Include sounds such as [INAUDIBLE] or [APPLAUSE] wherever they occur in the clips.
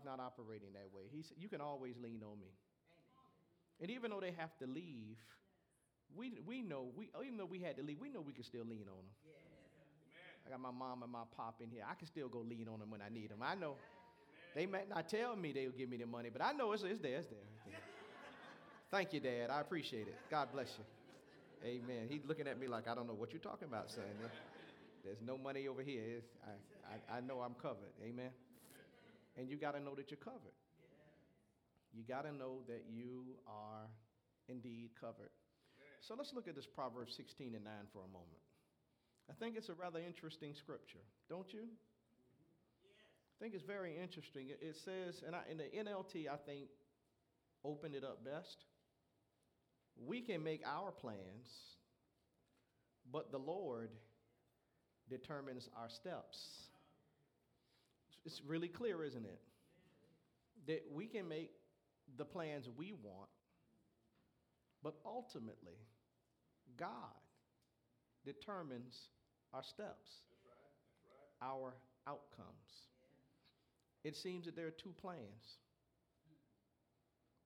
God's not operating that way. He said, You can always lean on me. And even though they have to leave, we, we know, we, even though we had to leave, we know we can still lean on them. I got my mom and my pop in here. I can still go lean on them when I need them. I know. They might not tell me they'll give me the money, but I know it's, it's there. It's there. It's there. Thank you, Dad. I appreciate it. God bless you. Amen. He's looking at me like, I don't know what you're talking about, son. There's no money over here. I, I, I know I'm covered. Amen. And you got to know that you're covered. You got to know that you are indeed covered. So let's look at this Proverbs 16 and 9 for a moment. I think it's a rather interesting scripture, don't you? I think it's very interesting. It says, and I, in the NLT, I think opened it up best. We can make our plans, but the Lord determines our steps. It's really clear, isn't it? That we can make the plans we want, but ultimately, God determines our steps, our outcomes. It seems that there are two plans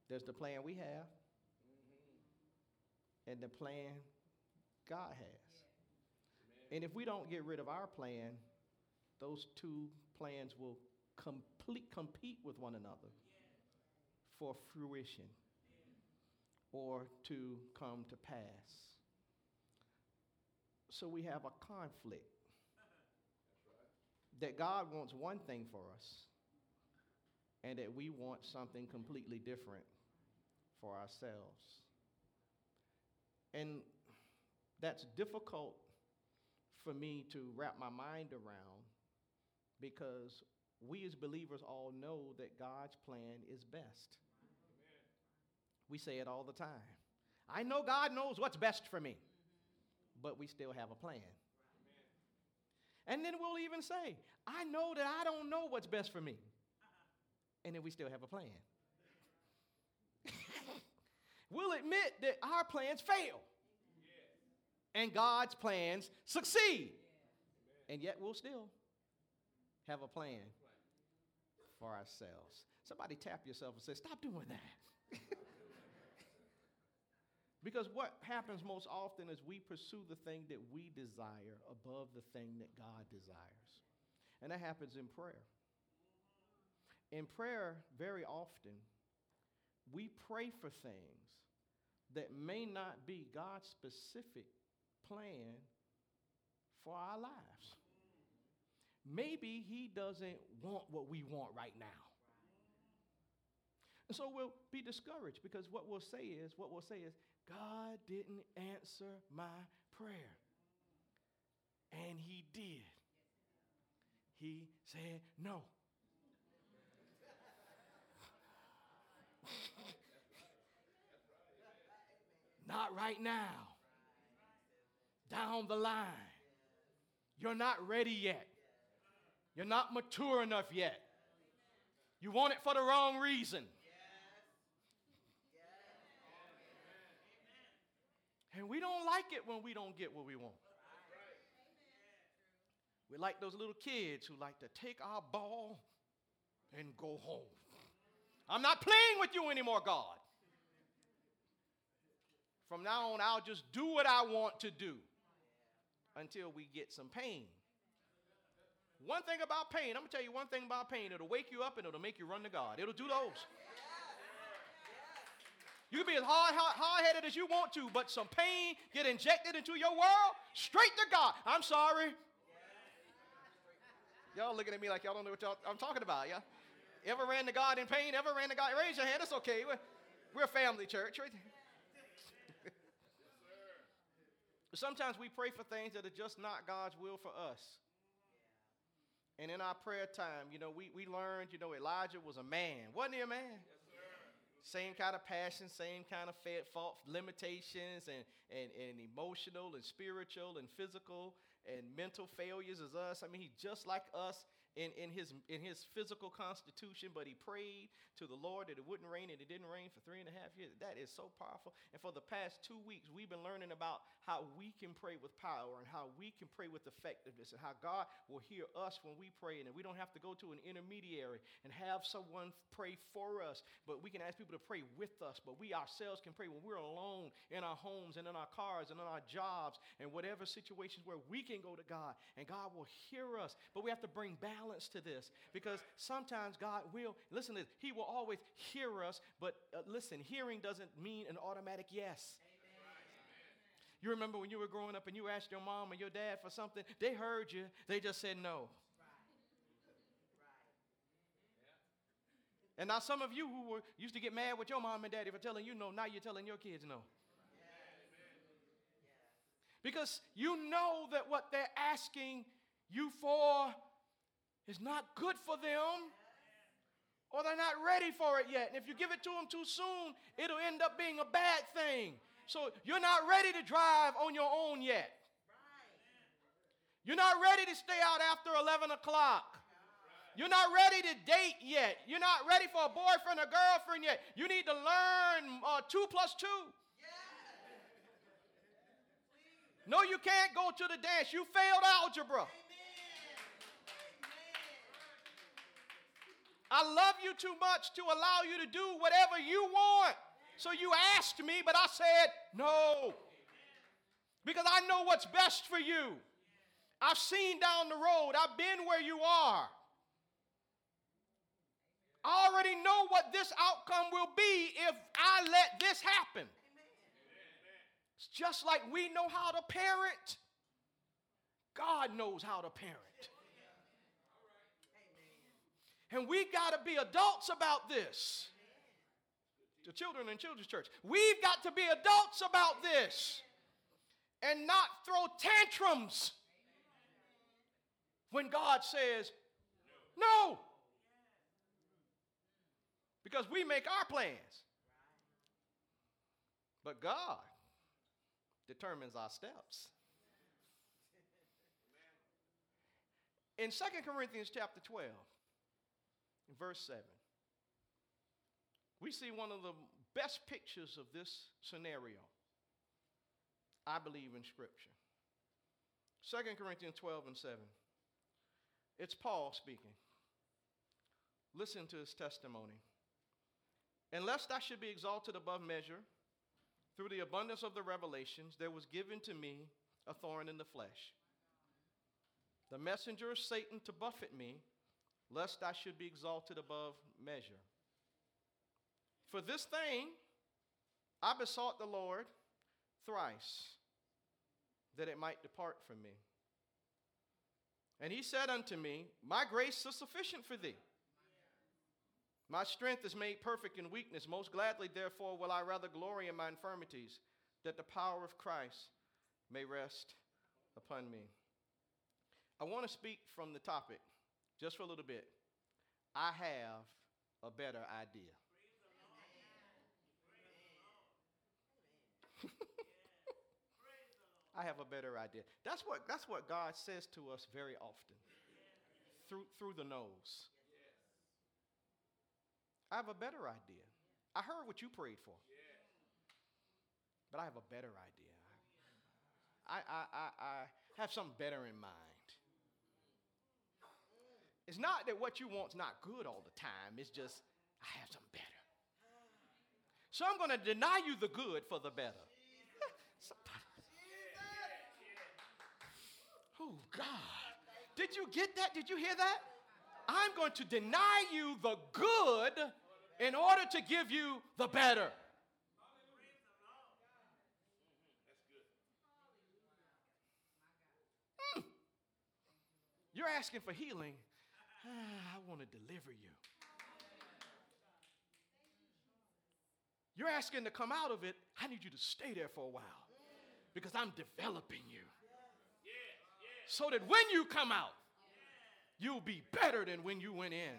there's the plan we have, and the plan God has. And if we don't get rid of our plan, those two plans will complete, compete with one another for fruition or to come to pass. So we have a conflict. That God wants one thing for us, and that we want something completely different for ourselves. And that's difficult for me to wrap my mind around because we as believers all know that God's plan is best. We say it all the time. I know God knows what's best for me, but we still have a plan. And then we'll even say, I know that I don't know what's best for me. And then we still have a plan. [LAUGHS] we'll admit that our plans fail and God's plans succeed. And yet we'll still have a plan for ourselves. Somebody tap yourself and say, Stop doing that. [LAUGHS] Because what happens most often is we pursue the thing that we desire above the thing that God desires. And that happens in prayer. In prayer, very often, we pray for things that may not be God's specific plan for our lives. Maybe He doesn't want what we want right now. And so we'll be discouraged because what we'll say is, what we'll say is, God didn't answer my prayer. And he did. He said no. not right now. Down the line. You're not ready yet. You're not mature enough yet. You want it for the wrong reason. And we don't like it when we don't get what we want. We like those little kids who like to take our ball and go home. I'm not playing with you anymore, God. From now on, I'll just do what I want to do until we get some pain. One thing about pain, I'm gonna tell you one thing about pain. It'll wake you up and it'll make you run to God. It'll do those. You can be as hard, hard, hard-headed as you want to, but some pain get injected into your world, straight to God. I'm sorry. Y'all looking at me like y'all don't know what y'all, I'm talking about, yeah? Ever ran to God in pain? Ever ran to God? Raise your hand. It's okay. We're, we're a family church, right? [LAUGHS] Sometimes we pray for things that are just not God's will for us. And in our prayer time, you know, we, we learned, you know, Elijah was a man. Wasn't he a man? Yes, same kind of passion, same kind of fed fault, limitations, and, and, and emotional and spiritual and physical and mental failures as us. I mean, he's just like us, in, in, his, in his physical constitution, but he prayed to the Lord that it wouldn't rain, and it didn't rain for three and a half years. That is so powerful. And for the past two weeks, we've been learning about how we can pray with power and how we can pray with effectiveness and how God will hear us when we pray, and we don't have to go to an intermediary and have someone pray for us, but we can ask people to pray with us. But we ourselves can pray when we're alone in our homes and in our cars and in our jobs and whatever situations where we can go to God and God will hear us. But we have to bring balance balance to this because sometimes God will, listen this, He will always hear us, but uh, listen, hearing doesn't mean an automatic yes. You remember when you were growing up and you asked your mom and your dad for something, they heard you, they just said no. And now some of you who were used to get mad with your mom and daddy for telling you no, now you're telling your kids no. Because you know that what they're asking you for is not good for them or they're not ready for it yet. And if you give it to them too soon, it'll end up being a bad thing. So you're not ready to drive on your own yet. You're not ready to stay out after 11 o'clock. You're not ready to date yet. You're not ready for a boyfriend or girlfriend yet. You need to learn uh, two plus two. No, you can't go to the dance. You failed algebra. I love you too much to allow you to do whatever you want. So you asked me, but I said no. Because I know what's best for you. I've seen down the road, I've been where you are. I already know what this outcome will be if I let this happen. It's just like we know how to parent, God knows how to parent. And we got to be adults about this. The children in children's church. We've got to be adults about this and not throw tantrums when God says no. Because we make our plans. But God determines our steps. In 2 Corinthians chapter 12, in verse 7, we see one of the best pictures of this scenario, I believe, in Scripture. 2 Corinthians 12 and 7. It's Paul speaking. Listen to his testimony. And lest I should be exalted above measure, through the abundance of the revelations, there was given to me a thorn in the flesh. The messenger of Satan to buffet me lest I should be exalted above measure. For this thing I besought the Lord thrice, that it might depart from me. And he said unto me, My grace is sufficient for thee. My strength is made perfect in weakness. Most gladly, therefore, will I rather glory in my infirmities, that the power of Christ may rest upon me. I want to speak from the topic just for a little bit, I have a better idea. [LAUGHS] I have a better idea. That's what, that's what God says to us very often through, through the nose. I have a better idea. I heard what you prayed for, but I have a better idea. I, I, I, I have something better in mind. It's not that what you want's not good all the time. It's just, I have something better. So I'm going to deny you the good for the better. [LAUGHS] oh, God. Did you get that? Did you hear that? I'm going to deny you the good in order to give you the better. Hmm. You're asking for healing ah, [SIGHS] I want to deliver you. You're asking to come out of it. I need you to stay there for a while because I'm developing you. So that when you come out, you'll be better than when you went in.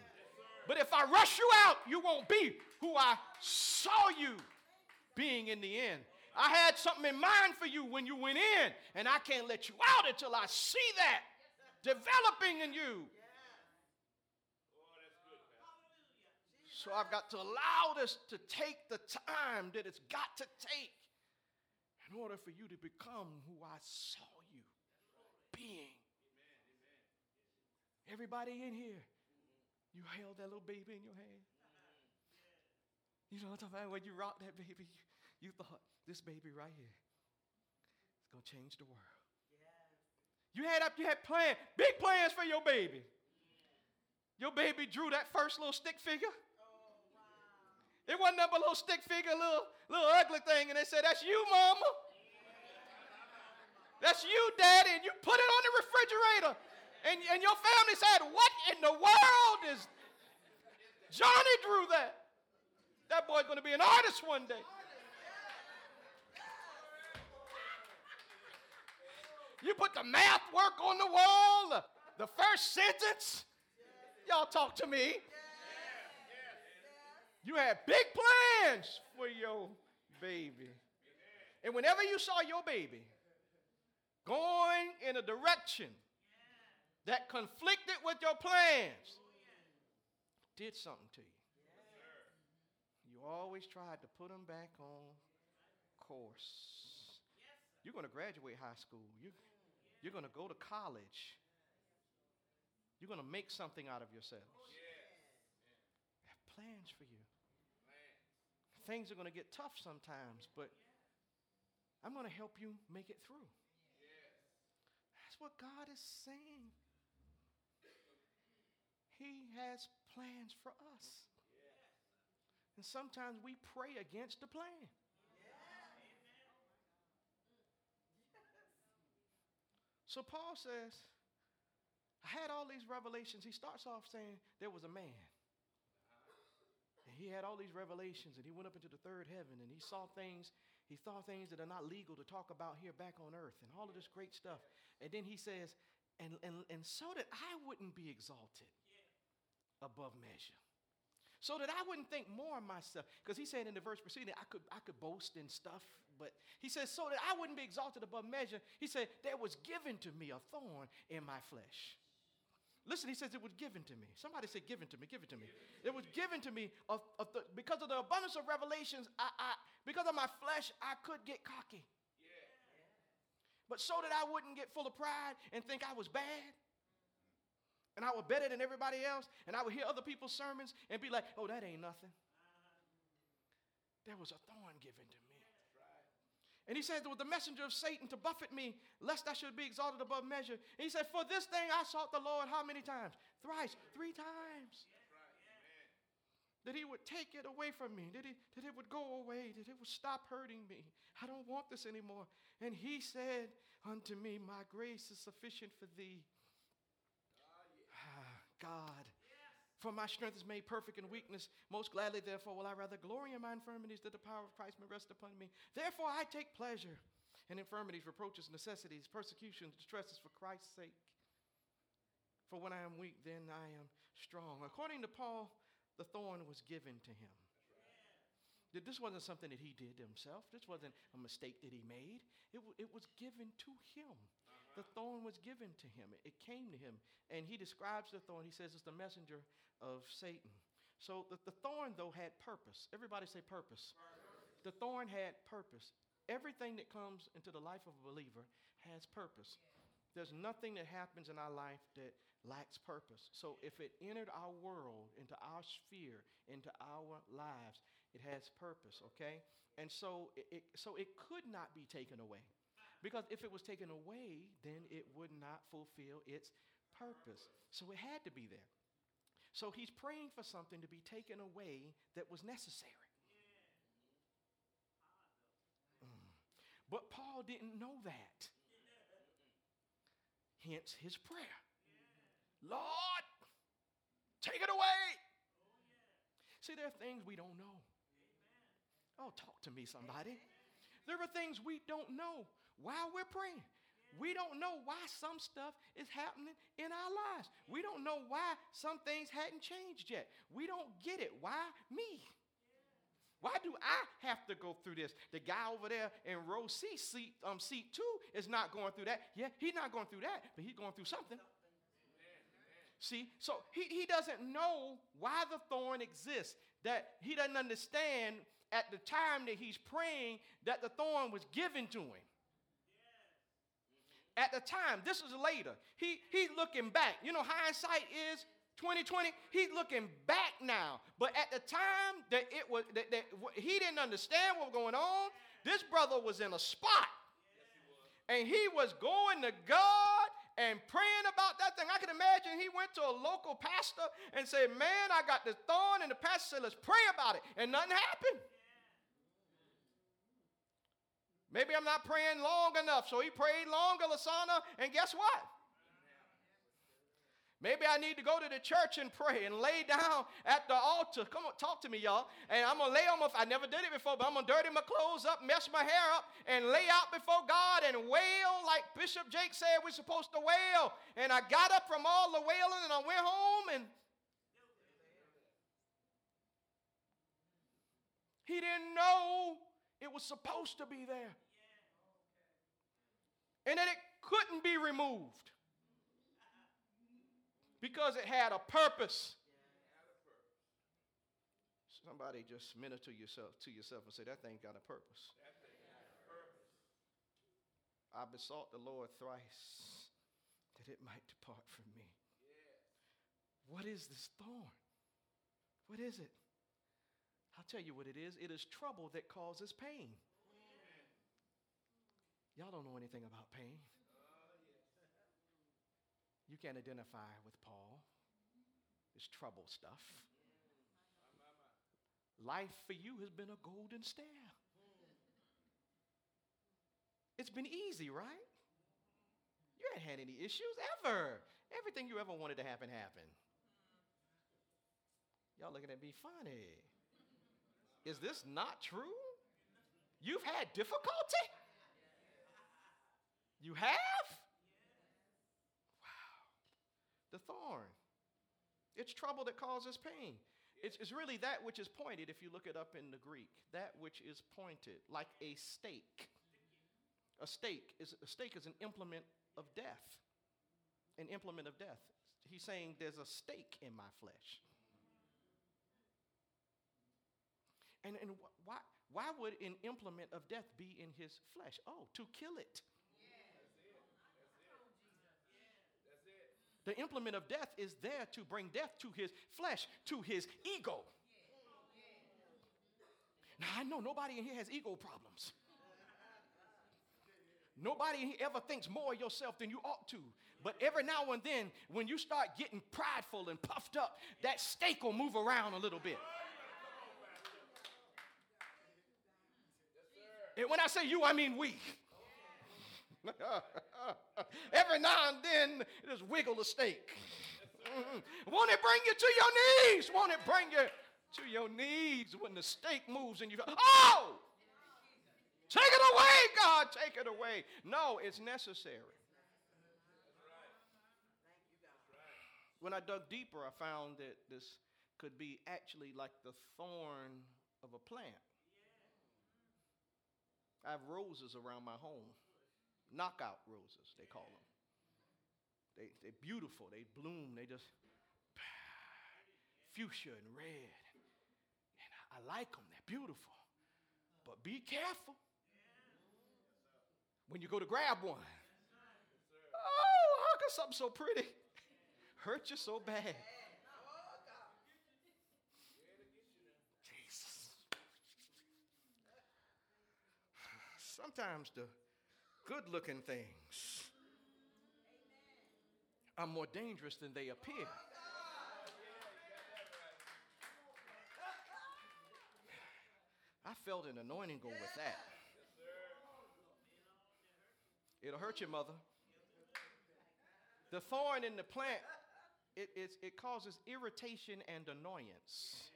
But if I rush you out, you won't be who I saw you being in the end. I had something in mind for you when you went in, and I can't let you out until I see that developing in you. So I've got to allow this to take the time that it's got to take in order for you to become who I saw you being. Everybody in here, you held that little baby in your hand. You know what I'm talking about? When you rocked that baby, you, thought, this baby right here is going to change the world. You had up, you had plans, big plans for your baby. Your baby drew that first little stick figure. It wasn't up a little stick figure, little, little ugly thing, and they said, That's you, mama. That's you, daddy, and you put it on the refrigerator. And, and your family said, What in the world is Johnny drew that? That boy's going to be an artist one day. You put the math work on the wall, the, the first sentence. Y'all talk to me. You had big plans for your baby. And whenever you saw your baby going in a direction that conflicted with your plans, did something to you. You always tried to put them back on course. You're going to graduate high school. You, you're going to go to college. You're going to make something out of yourselves. I have plans for you. Things are going to get tough sometimes, but I'm going to help you make it through. That's what God is saying. He has plans for us. And sometimes we pray against the plan. So Paul says, I had all these revelations. He starts off saying there was a man. He had all these revelations, and he went up into the third heaven, and he saw things, he saw things that are not legal to talk about here back on earth, and all of this great stuff. And then he says, and, and, and so that I wouldn't be exalted above measure so that I wouldn't think more of myself. Because he said in the verse preceding, I could, I could boast in stuff, but he says, so that I wouldn't be exalted above measure, he said, there was given to me a thorn in my flesh. Listen, he says it was given to me. Somebody said, given to me, give it to me. It was given to me of, of the, because of the abundance of revelations, I, I, because of my flesh, I could get cocky. Yeah. But so that I wouldn't get full of pride and think I was bad, and I was better than everybody else, and I would hear other people's sermons and be like, oh, that ain't nothing. Ah. There was a thorn given to me. And he said, was the messenger of Satan to buffet me, lest I should be exalted above measure. And he said, For this thing I sought the Lord how many times? Thrice, three times. That he would take it away from me, that, he, that it would go away, that it would stop hurting me. I don't want this anymore. And he said unto me, My grace is sufficient for thee. Ah, God for my strength is made perfect in weakness. Most gladly, therefore, will I rather glory in my infirmities that the power of Christ may rest upon me. Therefore, I take pleasure in infirmities, reproaches, necessities, persecutions, distresses for Christ's sake. For when I am weak, then I am strong. According to Paul, the thorn was given to him. This wasn't something that he did himself. This wasn't a mistake that he made. It, w- it was given to him. The thorn was given to him. It came to him. And he describes the thorn. He says it's the messenger of Satan. So the, the thorn, though, had purpose. Everybody say purpose. purpose. The thorn had purpose. Everything that comes into the life of a believer has purpose. There's nothing that happens in our life that lacks purpose. So if it entered our world, into our sphere, into our lives, it has purpose, okay? And so it, it so it could not be taken away. Because if it was taken away, then it would not fulfill its purpose. So it had to be there. So he's praying for something to be taken away that was necessary. Mm. But Paul didn't know that. Hence his prayer Lord, take it away. See, there are things we don't know. Oh, talk to me, somebody. There are things we don't know while we're praying. We don't know why some stuff is happening in our lives. We don't know why some things hadn't changed yet. We don't get it. Why me? Why do I have to go through this? The guy over there in row C, seat, um, seat two, is not going through that. Yeah, he's not going through that, but he's going through something. See, so he, he doesn't know why the thorn exists, that he doesn't understand at the time that he's praying that the thorn was given to him. At the time, this is later. He, he's looking back. You know, hindsight is 2020. He's looking back now. But at the time that it was that, that he didn't understand what was going on, this brother was in a spot. And he was going to God and praying about that thing. I can imagine he went to a local pastor and said, Man, I got this thorn. And the pastor said, Let's pray about it. And nothing happened. Maybe I'm not praying long enough. So he prayed longer, Lasana. And guess what? Maybe I need to go to the church and pray and lay down at the altar. Come on, talk to me, y'all. And I'm to lay on my, I never did it before, but I'm to dirty my clothes up, mess my hair up, and lay out before God and wail like Bishop Jake said we're supposed to wail. And I got up from all the wailing and I went home and he didn't know it was supposed to be there. And that it couldn't be removed because it had a purpose. Somebody just minister yourself to yourself and say, That thing got a purpose. I besought the Lord thrice that it might depart from me. What is this thorn? What is it? I'll tell you what it is. It is trouble that causes pain. Y'all don't know anything about pain. You can't identify with Paul. It's trouble stuff. Life for you has been a golden stair. It's been easy, right? You ain't had any issues ever. Everything you ever wanted to happen happened. Y'all looking at me funny. Is this not true? You've had difficulty? You have? Wow. The thorn. It's trouble that causes pain. It's, it's really that which is pointed, if you look it up in the Greek, that which is pointed, like a stake. A stake is a stake is an implement of death. An implement of death. He's saying there's a stake in my flesh. And, and why, why would an implement of death be in his flesh? Oh, to kill it. The implement of death is there to bring death to his flesh, to his ego. Now, I know nobody in here has ego problems. Nobody ever thinks more of yourself than you ought to. But every now and then, when you start getting prideful and puffed up, that stake will move around a little bit. And when I say you, I mean we. [LAUGHS] Every now and then, just wiggle the stake. Mm-hmm. Won't it bring you to your knees? Won't it bring you to your knees when the stake moves and you oh! Take it away, God, take it away. No, it's necessary. When I dug deeper, I found that this could be actually like the thorn of a plant. I have roses around my home knockout roses, they call them. They, they're beautiful. They bloom. They just fuchsia and red. And I, like them. They're beautiful. But be careful when you go to grab one. Oh, how can something so pretty [LAUGHS] hurt you so bad? [SIGHS] Sometimes the good looking things are more dangerous than they appear. I felt an anointing go with that. It'll hurt your mother. The thorn in the plant, it, it, it causes irritation and annoyance.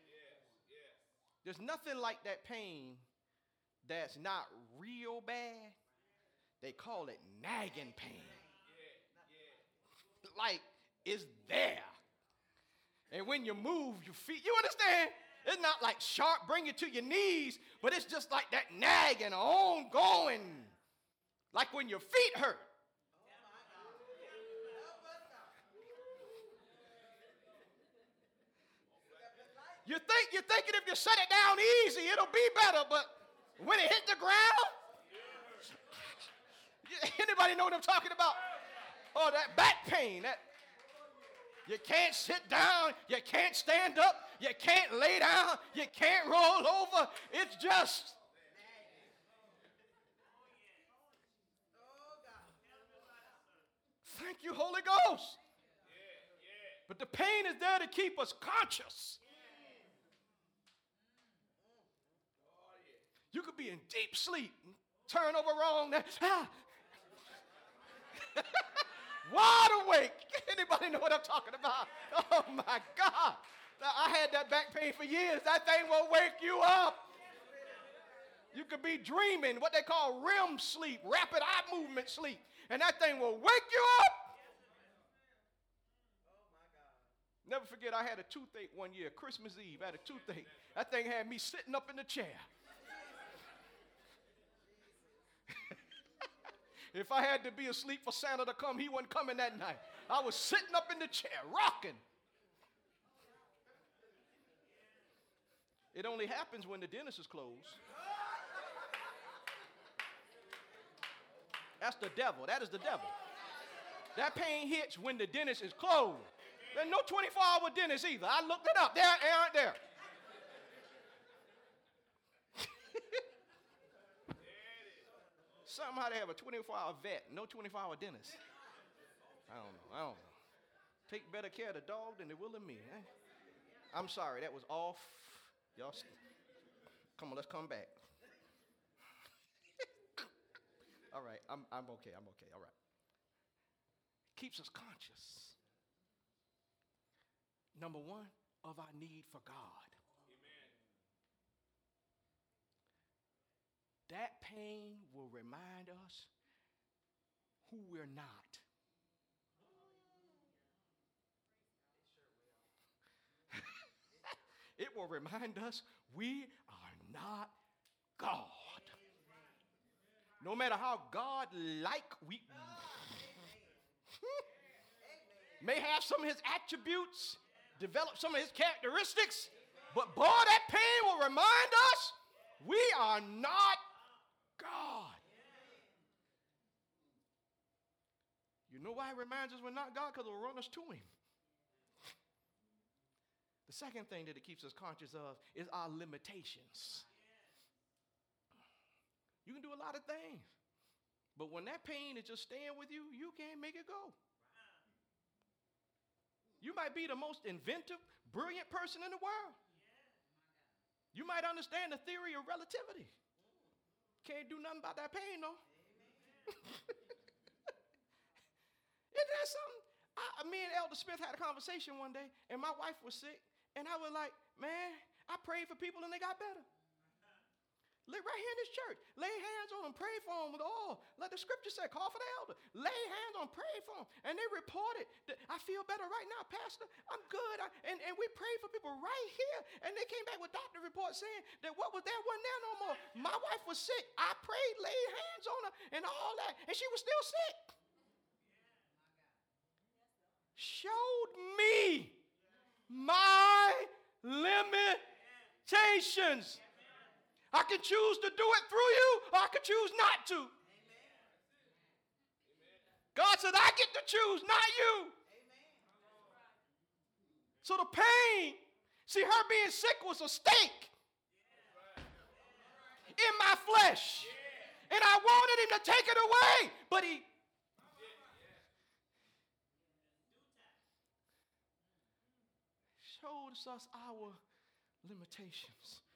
There's nothing like that pain that's not real bad they call it nagging pain. Like it's there. And when you move your feet, you understand? It's not like sharp, bring it to your knees, but it's just like that nagging, ongoing. Like when your feet hurt. You think you thinking if you set it down easy, it'll be better, but when it hit the ground, [LAUGHS] anybody know what I'm talking about? Oh, that back pain, that you can't sit down, you can't stand up, you can't lay down, you can't roll over. It's just Thank you, Holy Ghost. But the pain is there to keep us conscious. You could be in deep sleep, turn over wrong. Ah. [LAUGHS] Wide awake. Anybody know what I'm talking about? Oh my God. I had that back pain for years. That thing will wake you up. You could be dreaming, what they call REM sleep, rapid eye movement sleep, and that thing will wake you up. Never forget, I had a toothache one year, Christmas Eve. I had a toothache. That thing had me sitting up in the chair. If I had to be asleep for Santa to come, he wasn't coming that night. I was sitting up in the chair, rocking. It only happens when the dentist is closed. That's the devil. That is the devil. That pain hits when the dentist is closed. There's no 24 hour dentist either. I looked it up. There, aren't there. [LAUGHS] Somehow they have a 24 hour vet, no 24 hour dentist. I don't know. I don't know. Take better care of the dog than they will of me. Eh? I'm sorry, that was off. Y'all, st- come on, let's come back. [LAUGHS] all right, I'm, I'm okay. I'm okay. All right. Keeps us conscious. Number one, of our need for God. That pain will remind us who we're not. [LAUGHS] it will remind us we are not God. No matter how God like we [LAUGHS] may have some of his attributes, develop some of his characteristics, but boy, that pain will remind us we are not God. You know why it reminds us we're not God? Because it'll run us to Him. The second thing that it keeps us conscious of is our limitations. You can do a lot of things, but when that pain is just staying with you, you can't make it go. You might be the most inventive, brilliant person in the world. You might understand the theory of relativity. Can't do nothing about that pain, though. [LAUGHS] Isn't that something? I, me and Elder Smith had a conversation one day, and my wife was sick, and I was like, man, I prayed for people and they got better. Right here in this church, lay hands on them, pray for them with all. Like the scripture said, call for the elder. Lay hands on, pray for them. And they reported that I feel better right now, Pastor. I'm good. I, and, and we prayed for people right here. And they came back with doctor reports saying that what was there wasn't there no more. My wife was sick. I prayed, laid hands on her, and all that. And she was still sick. Showed me my limitations. I can choose to do it through you, or I can choose not to. God said, I get to choose, not you. So the pain, see, her being sick was a stake in my flesh. And I wanted him to take it away, but he. Showed us our limitations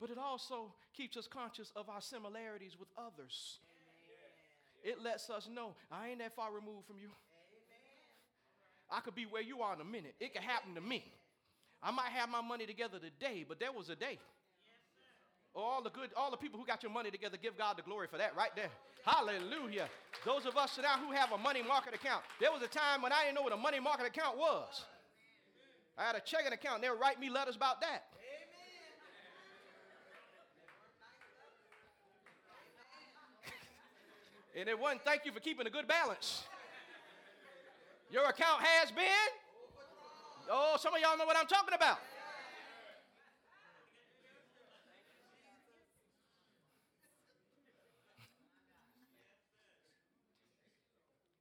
but it also keeps us conscious of our similarities with others. It lets us know I ain't that far removed from you. I could be where you are in a minute. It could happen to me. I might have my money together today, but there was a day. all the good, all the people who got your money together, give God the glory for that right there. Hallelujah. Those of us now who have a money market account, there was a time when I didn't know what a money market account was. I had a checking account, and they would write me letters about that. And it wasn't thank you for keeping a good balance. Your account has been. Oh, some of y'all know what I'm talking about.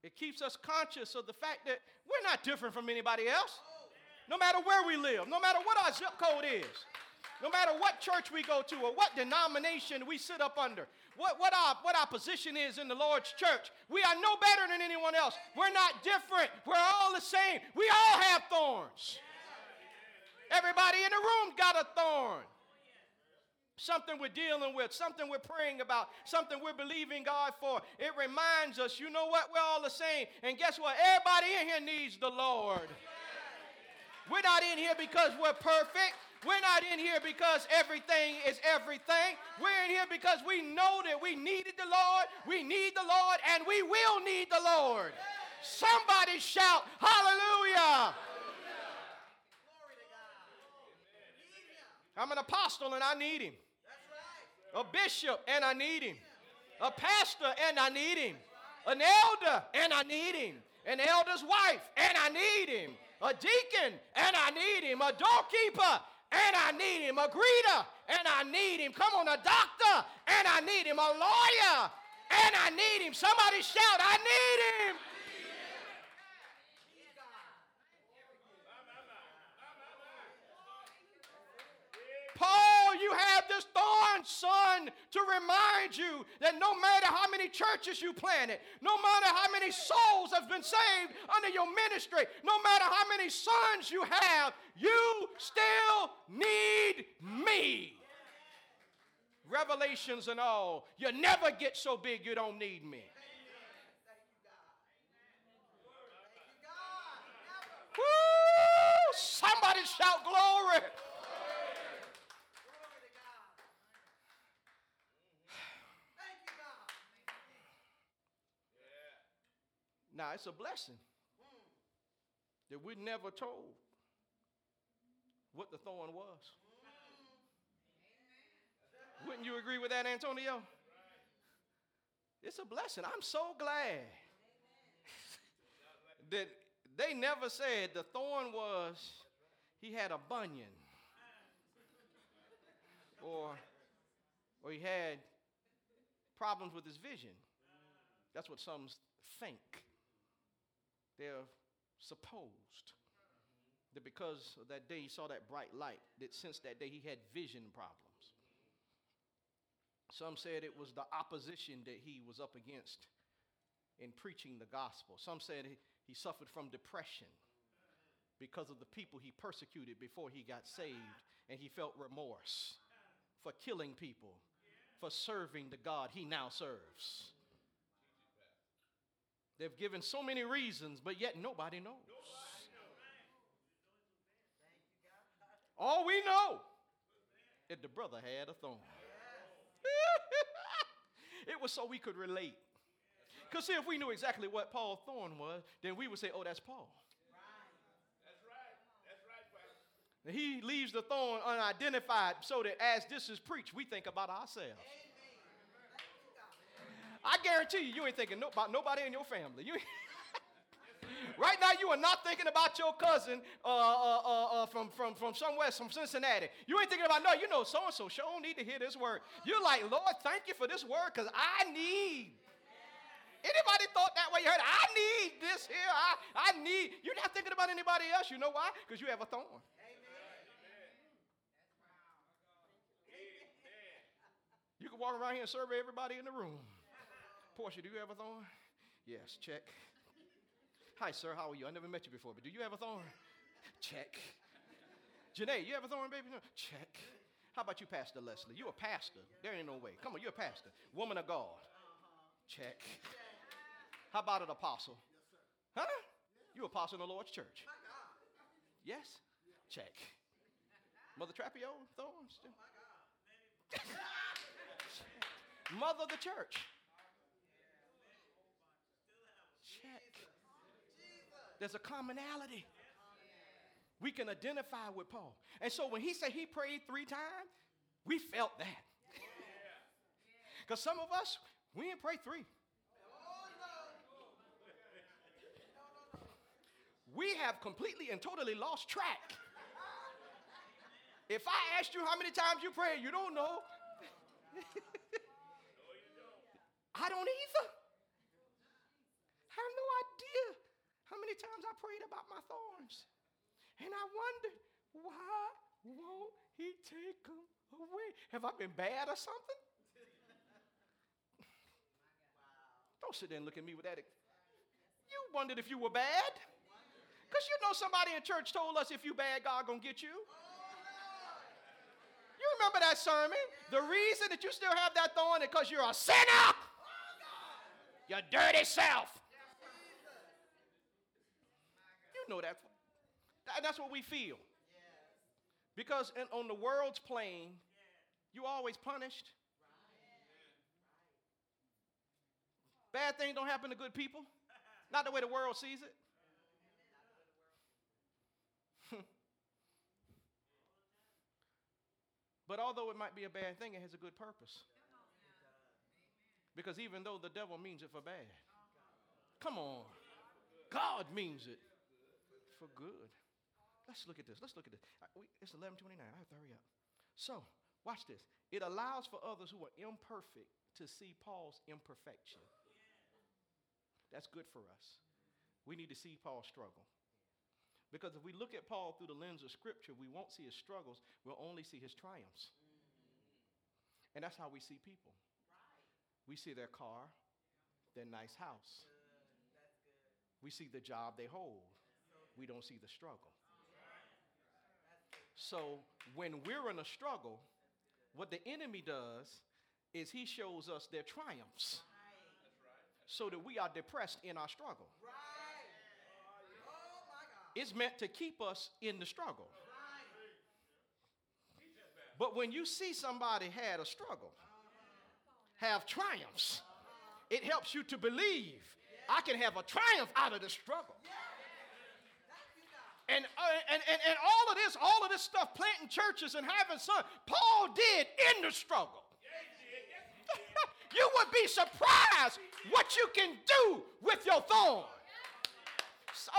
It keeps us conscious of the fact that we're not different from anybody else. No matter where we live, no matter what our zip code is, no matter what church we go to or what denomination we sit up under, what, what, our, what our position is in the Lord's church, we are no better than anyone else. We're not different. We're all the same. We all have thorns. Everybody in the room got a thorn something we're dealing with, something we're praying about, something we're believing God for. It reminds us, you know what? We're all the same. And guess what? Everybody in here needs the Lord. We're not in here because we're perfect. We're not in here because everything is everything. We're in here because we know that we needed the Lord, we need the Lord, and we will need the Lord. Somebody shout, Hallelujah! I'm an apostle and I need him. A bishop, and I need him, a pastor, and I need him, an elder, and I need him, an elder's wife, and I need him, a deacon, and I need him, a doorkeeper, and I need him, a greeter, and I need him. Come on, a doctor, and I need him, a lawyer, and I need him. Somebody shout, I need him. Paul, you have this thorn, son, to remind you that no matter how many churches you planted, no matter how many souls have been saved under your ministry, no matter how many sons you have, you still need me. Revelations and all, you never get so big you don't need me. Woo! Somebody shout glory. Now, it's a blessing that we never told what the thorn was. Wouldn't you agree with that, Antonio? It's a blessing. I'm so glad [LAUGHS] that they never said the thorn was he had a bunion or, or he had problems with his vision. That's what some think they're supposed that because that day he saw that bright light, that since that day he had vision problems. Some said it was the opposition that he was up against in preaching the gospel. Some said he, he suffered from depression because of the people he persecuted before he got saved, and he felt remorse for killing people, for serving the God he now serves. They've given so many reasons, but yet nobody knows. All we know is the brother had a thorn. [LAUGHS] it was so we could relate. Because, see, if we knew exactly what Paul's thorn was, then we would say, oh, that's Paul. He leaves the thorn unidentified so that as this is preached, we think about ourselves. I guarantee you, you ain't thinking about nobody in your family. You [LAUGHS] right now, you are not thinking about your cousin uh, uh, uh, uh, from, from, from somewhere, from Cincinnati. You ain't thinking about, no, you know, so and so sure need to hear this word. You're like, Lord, thank you for this word because I need. Anybody thought that way? You heard, I need this here. I, I need. You're not thinking about anybody else. You know why? Because you have a thorn. You can walk around here and survey everybody in the room. Portia, do you have a thorn? Yes, check. Hi, sir, how are you? I never met you before, but do you have a thorn? Check. Janae, you have a thorn, baby? No. Check. How about you, Pastor Leslie? You a pastor. There ain't no way. Come on, you're a pastor. Woman of God. Check. How about an apostle? Huh? You apostle in the Lord's church. Yes? Check. Mother Trapio, thorns? Too. [LAUGHS] Mother of the church. There's a commonality. We can identify with Paul. And so when he said he prayed three times, we felt that. Because some of us, we didn't pray three. we have completely and totally lost track. If I asked you how many times you pray, you don't know. [LAUGHS] I don't either. I have no idea how many times I prayed about my thorns. And I wondered, why won't he take them away? Have I been bad or something? Don't sit there and look at me with that. You wondered if you were bad? Because you know somebody in church told us if you bad, God gonna get you. You remember that sermon? The reason that you still have that thorn is because you're a sinner. Your dirty self. Know that. That's what we feel. Because in, on the world's plane, you always punished. Bad things don't happen to good people. Not the way the world sees it. [LAUGHS] but although it might be a bad thing, it has a good purpose. Because even though the devil means it for bad, come on, God means it for good. Let's look at this. Let's look at this. It's 11:29. I have to hurry up. So, watch this. It allows for others who are imperfect to see Paul's imperfection. That's good for us. We need to see Paul's struggle. Because if we look at Paul through the lens of Scripture, we won't see his struggles, we'll only see his triumphs. And that's how we see people. We see their car, their nice house. We see the job they hold. We don't see the struggle. So when we're in a struggle, what the enemy does is he shows us their triumphs so that we are depressed in our struggle. It's meant to keep us in the struggle. But when you see somebody had a struggle, have triumphs, it helps you to believe I can have a triumph out of the struggle. And, uh, and, and, and all of this, all of this stuff, planting churches and having son, Paul did in the struggle. [LAUGHS] you would be surprised what you can do with your thorn. So,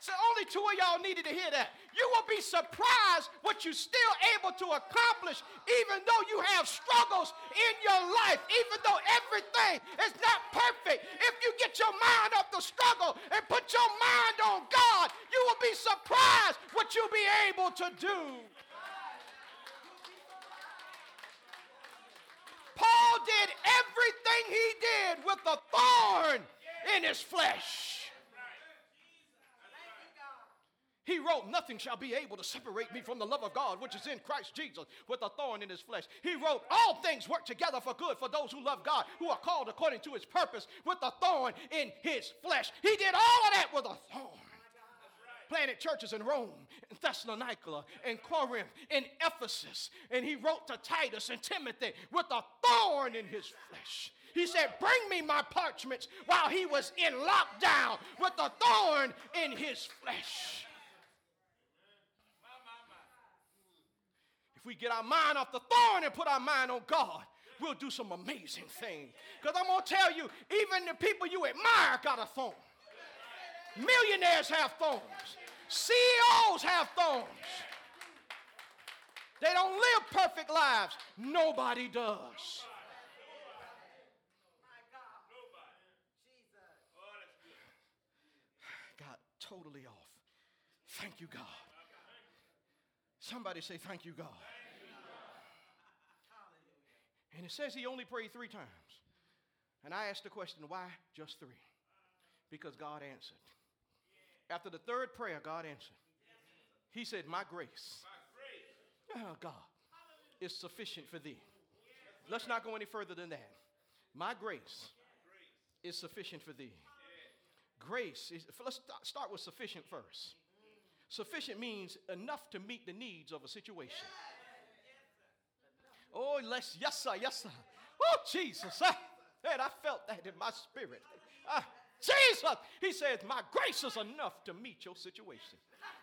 so only two of y'all needed to hear that. You will be surprised what you're still able to accomplish, even though you have struggles in your life, even though everything is not perfect. If you get your mind off the struggle and put your mind on God, you will be surprised what you'll be able to do. Paul did everything he did with a thorn in his flesh. He wrote, Nothing shall be able to separate me from the love of God, which is in Christ Jesus, with a thorn in his flesh. He wrote, All things work together for good for those who love God, who are called according to his purpose, with a thorn in his flesh. He did all of that with a thorn. Planted churches in Rome, in Thessalonica, in Corinth, in Ephesus. And he wrote to Titus and Timothy with a thorn in his flesh. He said, Bring me my parchments while he was in lockdown with a thorn in his flesh. We get our mind off the thorn and put our mind on God, we'll do some amazing things. Because I'm going to tell you, even the people you admire got a thorn. Millionaires have thorns, CEOs have thorns. They don't live perfect lives. Nobody does. Got totally off. Thank you, God. Somebody say, Thank you, God. And it says he only prayed three times. And I asked the question, why just three? Because God answered. After the third prayer, God answered. He said, My grace, oh God, is sufficient for thee. Let's not go any further than that. My grace is sufficient for thee. Grace is, let's start with sufficient first. Sufficient means enough to meet the needs of a situation. Oh, let's, yes, sir, yes, sir. Oh, Jesus. I, man, I felt that in my spirit. Ah, Jesus. He says, My grace is enough to meet your situation.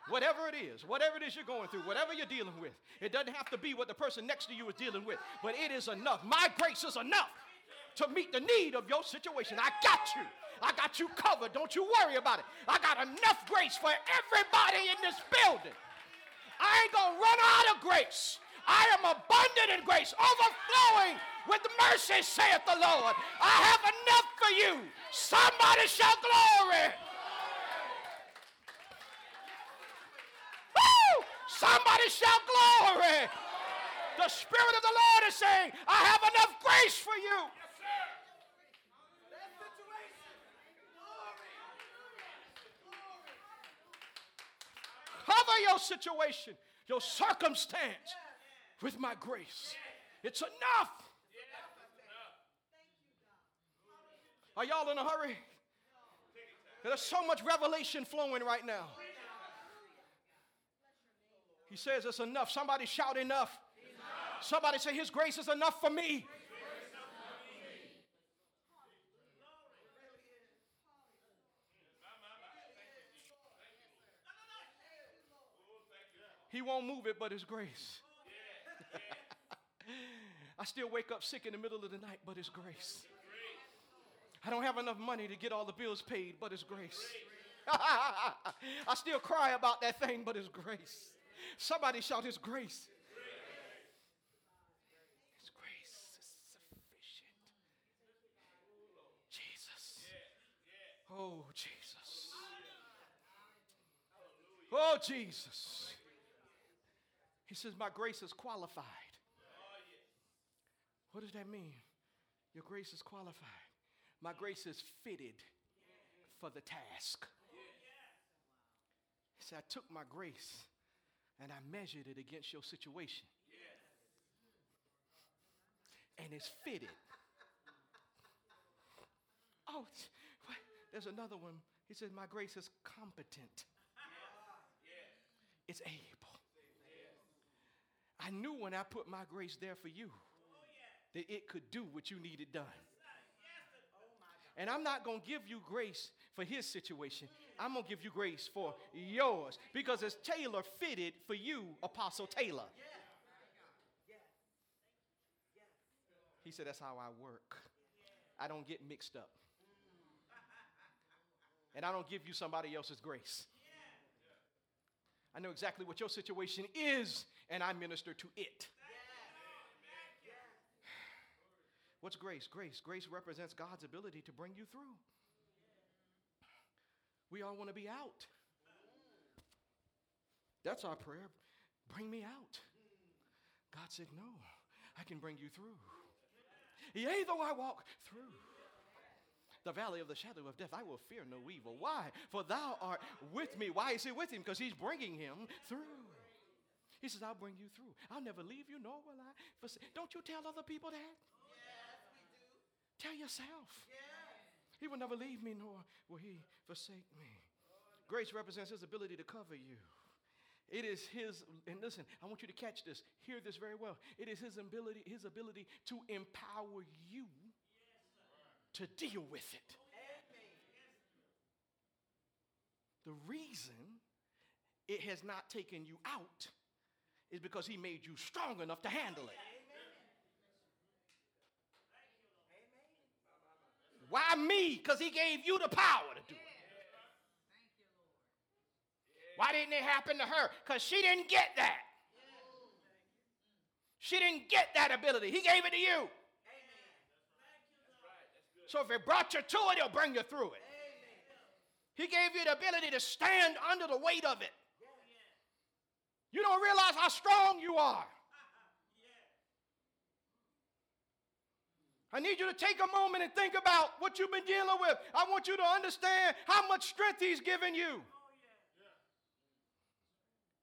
Whatever it is, whatever it is you're going through, whatever you're dealing with, it doesn't have to be what the person next to you is dealing with, but it is enough. My grace is enough. to meet the need of your situation. I got you. I got you covered. Don't you worry about it. I got enough grace for everybody in this building. I ain't going to run out of grace. I am abundant in grace, overflowing with mercy, saith the Lord. I have enough for you. Somebody shout glory. Woo! Somebody shout glory. The Spirit of the Lord is saying, I have enough grace for you. Cover your situation, your circumstance with my grace. It's enough. Are y'all in a hurry? There's so much revelation flowing right now. He says it's enough. Somebody shout enough. Somebody say, His grace is enough for me. He won't move it but His grace. I still wake up sick in the middle of the night, but it's grace. I don't have enough money to get all the bills paid, but it's grace. [LAUGHS] I still cry about that thing, but it's grace. Somebody shout His grace. His grace is sufficient. Jesus. Oh, Jesus. Oh, Jesus. He says, My grace is qualified. What does that mean? Your grace is qualified. My grace is fitted for the task. Said, I took my grace and I measured it against your situation. And it's fitted. Oh, there's another one. He says, My grace is competent, it's able. I knew when I put my grace there for you that it could do what you needed done. And I'm not going to give you grace for his situation. I'm going to give you grace for yours because it's tailor fitted for you, Apostle Taylor. He said, That's how I work. I don't get mixed up. And I don't give you somebody else's grace. I know exactly what your situation is, and I minister to it. What's grace? Grace. Grace represents God's ability to bring you through. We all want to be out. That's our prayer. Bring me out. God said, No, I can bring you through. Yea, though I walk through the valley of the shadow of death, I will fear no evil. Why? For thou art with me. Why is he with him? Because he's bringing him through. He says, I'll bring you through. I'll never leave you, nor will I. Don't you tell other people that? Yes, we do. Tell yourself. He will never leave me, nor will he forsake me. Grace represents his ability to cover you. It is his, and listen, I want you to catch this, hear this very well. It is his ability, his ability to empower you to deal with it. The reason it has not taken you out is because he made you strong enough to handle it. Why me? Because he gave you the power to do it. Why didn't it happen to her? Because she didn't get that. She didn't get that ability. He gave it to you. So if it brought you to it, he'll bring you through it. He gave you the ability to stand under the weight of it. You don't realize how strong you are. I need you to take a moment and think about what you've been dealing with. I want you to understand how much strength He's given you.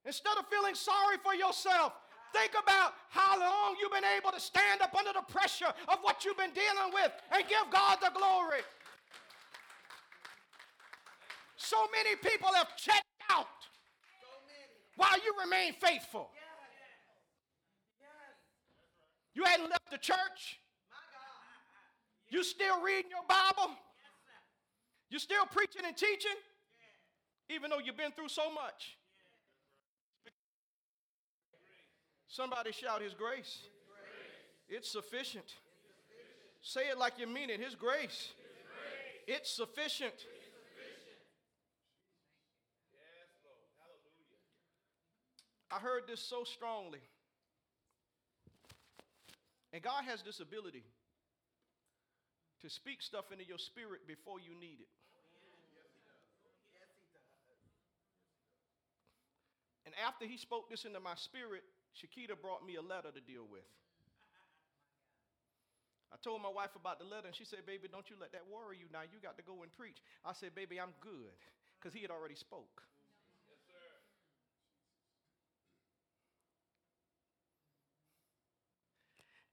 Instead of feeling sorry for yourself, Think about how long you've been able to stand up under the pressure of what you've been dealing with and give God the glory. So many people have checked out while you remain faithful. You hadn't left the church. You still reading your Bible. You still preaching and teaching, even though you've been through so much. Somebody shout His grace. His grace. It's, sufficient. it's sufficient. Say it like you mean it. His grace. It's sufficient. Yes, Lord. Hallelujah. I heard this so strongly. And God has this ability to speak stuff into your spirit before you need it. And after he spoke this into my spirit, Shakita brought me a letter to deal with. I told my wife about the letter, and she said, Baby, don't you let that worry you now. You got to go and preach. I said, Baby, I'm good, because he had already spoke. Yes.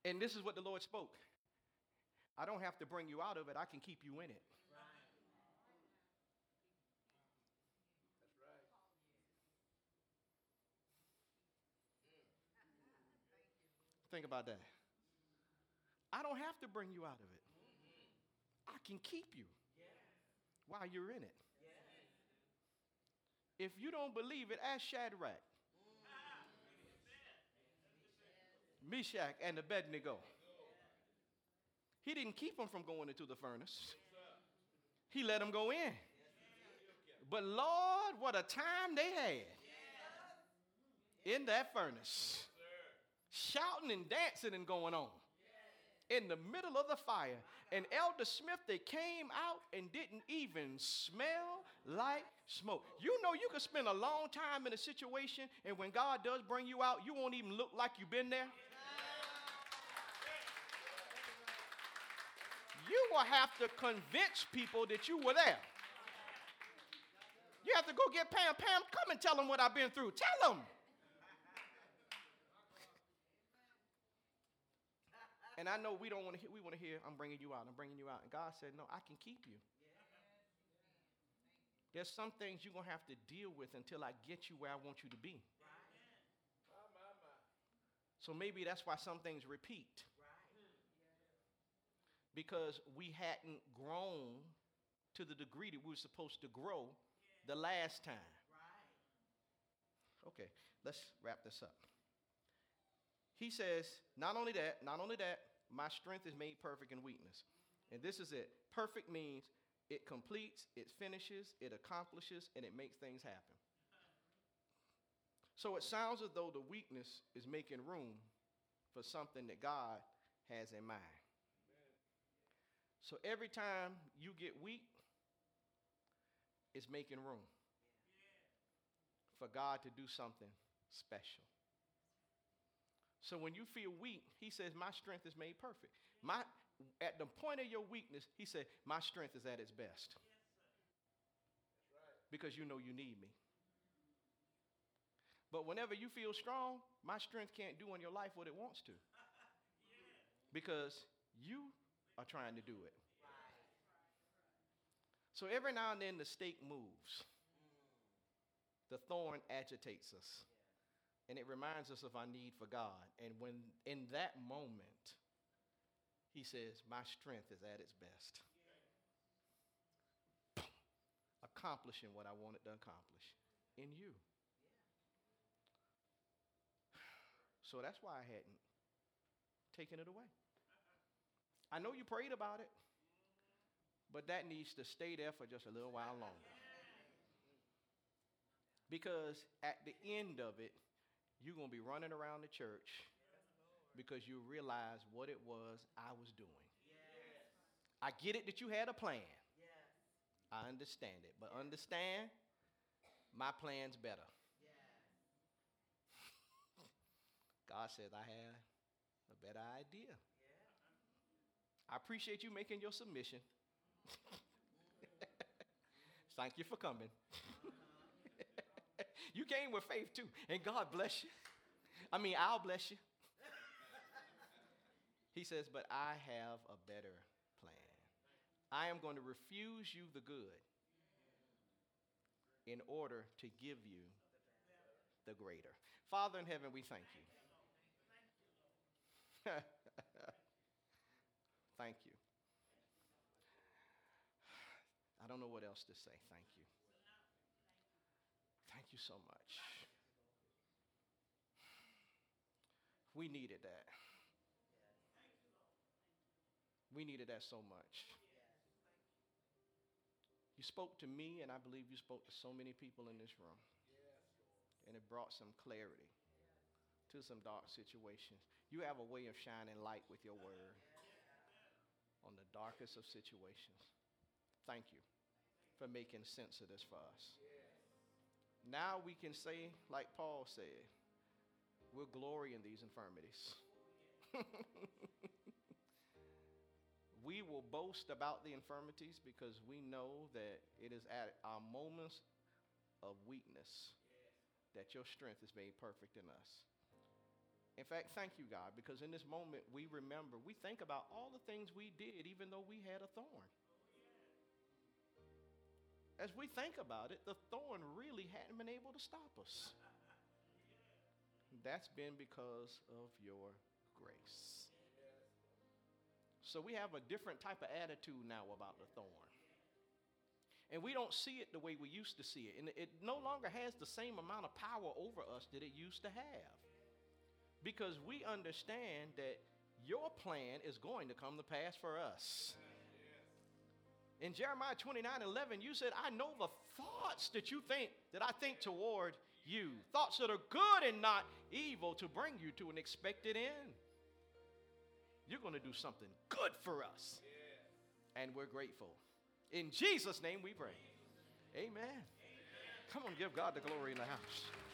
And this is what the Lord spoke. I don't have to bring you out of it, I can keep you in it. Think about that. I don't have to bring you out of it. I can keep you while you're in it. If you don't believe it, ask Shadrach, Meshach, and Abednego. He didn't keep them from going into the furnace. He let them go in. But Lord, what a time they had in that furnace. Shouting and dancing and going on in the middle of the fire. And Elder Smith, they came out and didn't even smell like smoke. You know, you can spend a long time in a situation, and when God does bring you out, you won't even look like you've been there. You will have to convince people that you were there. You have to go get Pam. Pam, come and tell them what I've been through. Tell them. And I know we don't want to hear, we want to hear, I'm bringing you out, I'm bringing you out. And God said, no, I can keep you. There's some things you're going to have to deal with until I get you where I want you to be. So maybe that's why some things repeat. Because we hadn't grown to the degree that we were supposed to grow the last time. Okay, let's wrap this up. He says, not only that, not only that, my strength is made perfect in weakness. And this is it. Perfect means it completes, it finishes, it accomplishes, and it makes things happen. So it sounds as though the weakness is making room for something that God has in mind. So every time you get weak, it's making room for God to do something special. So when you feel weak, he says, My strength is made perfect. My, at the point of your weakness, he said, My strength is at its best. Because you know you need me. But whenever you feel strong, my strength can't do in your life what it wants to. Because you are trying to do it. So every now and then the stake moves. The thorn agitates us and it reminds us of our need for God. And when in that moment, he says, My strength is at its best. Accomplishing what I wanted to accomplish in you. [SIGHS] So that's why I hadn't taken it away. I know you prayed about it, but that needs to stay there for just a little while longer. Because at the end of it, you're going to be running around the church because you realize what it was I was doing. I get it that you had a plan. I understand it. But understand, my plan's better. [LAUGHS] God says I have a better idea. I appreciate you making your submission. [LAUGHS] Thank you for coming. [LAUGHS] You came with faith too. And God bless you. I mean, I'll bless you. [LAUGHS] He says, But I have a better plan. I am going to refuse you the good in order to give you the greater. Father in heaven, we thank you. Thank you. I don't know what else to say. Thank you. Thank you so much. We needed that. We needed that so much. You spoke to me, and I believe you spoke to so many people in this room. And it brought some clarity to some dark situations. You have a way of shining light with your word on the darkest of situations. Thank you for making sense of this for us. Now we can say, like Paul said, we'll glory in these infirmities. [LAUGHS] we will boast about the infirmities because we know that it is at our moments of weakness that your strength is made perfect in us. In fact, thank you, God, because in this moment we remember, we think about all the things we did, even though we had a thorn. As we think about it, the thorn really hadn't been able to stop us. That's been because of your grace. So we have a different type of attitude now about the thorn. And we don't see it the way we used to see it. And it no longer has the same amount of power over us that it used to have because we understand that your plan is going to come to pass for us. In Jeremiah 29 11, you said, I know the thoughts that you think, that I think toward you. Thoughts that are good and not evil to bring you to an expected end. You're going to do something good for us. And we're grateful. In Jesus' name we pray. Amen. Come on, give God the glory in the house.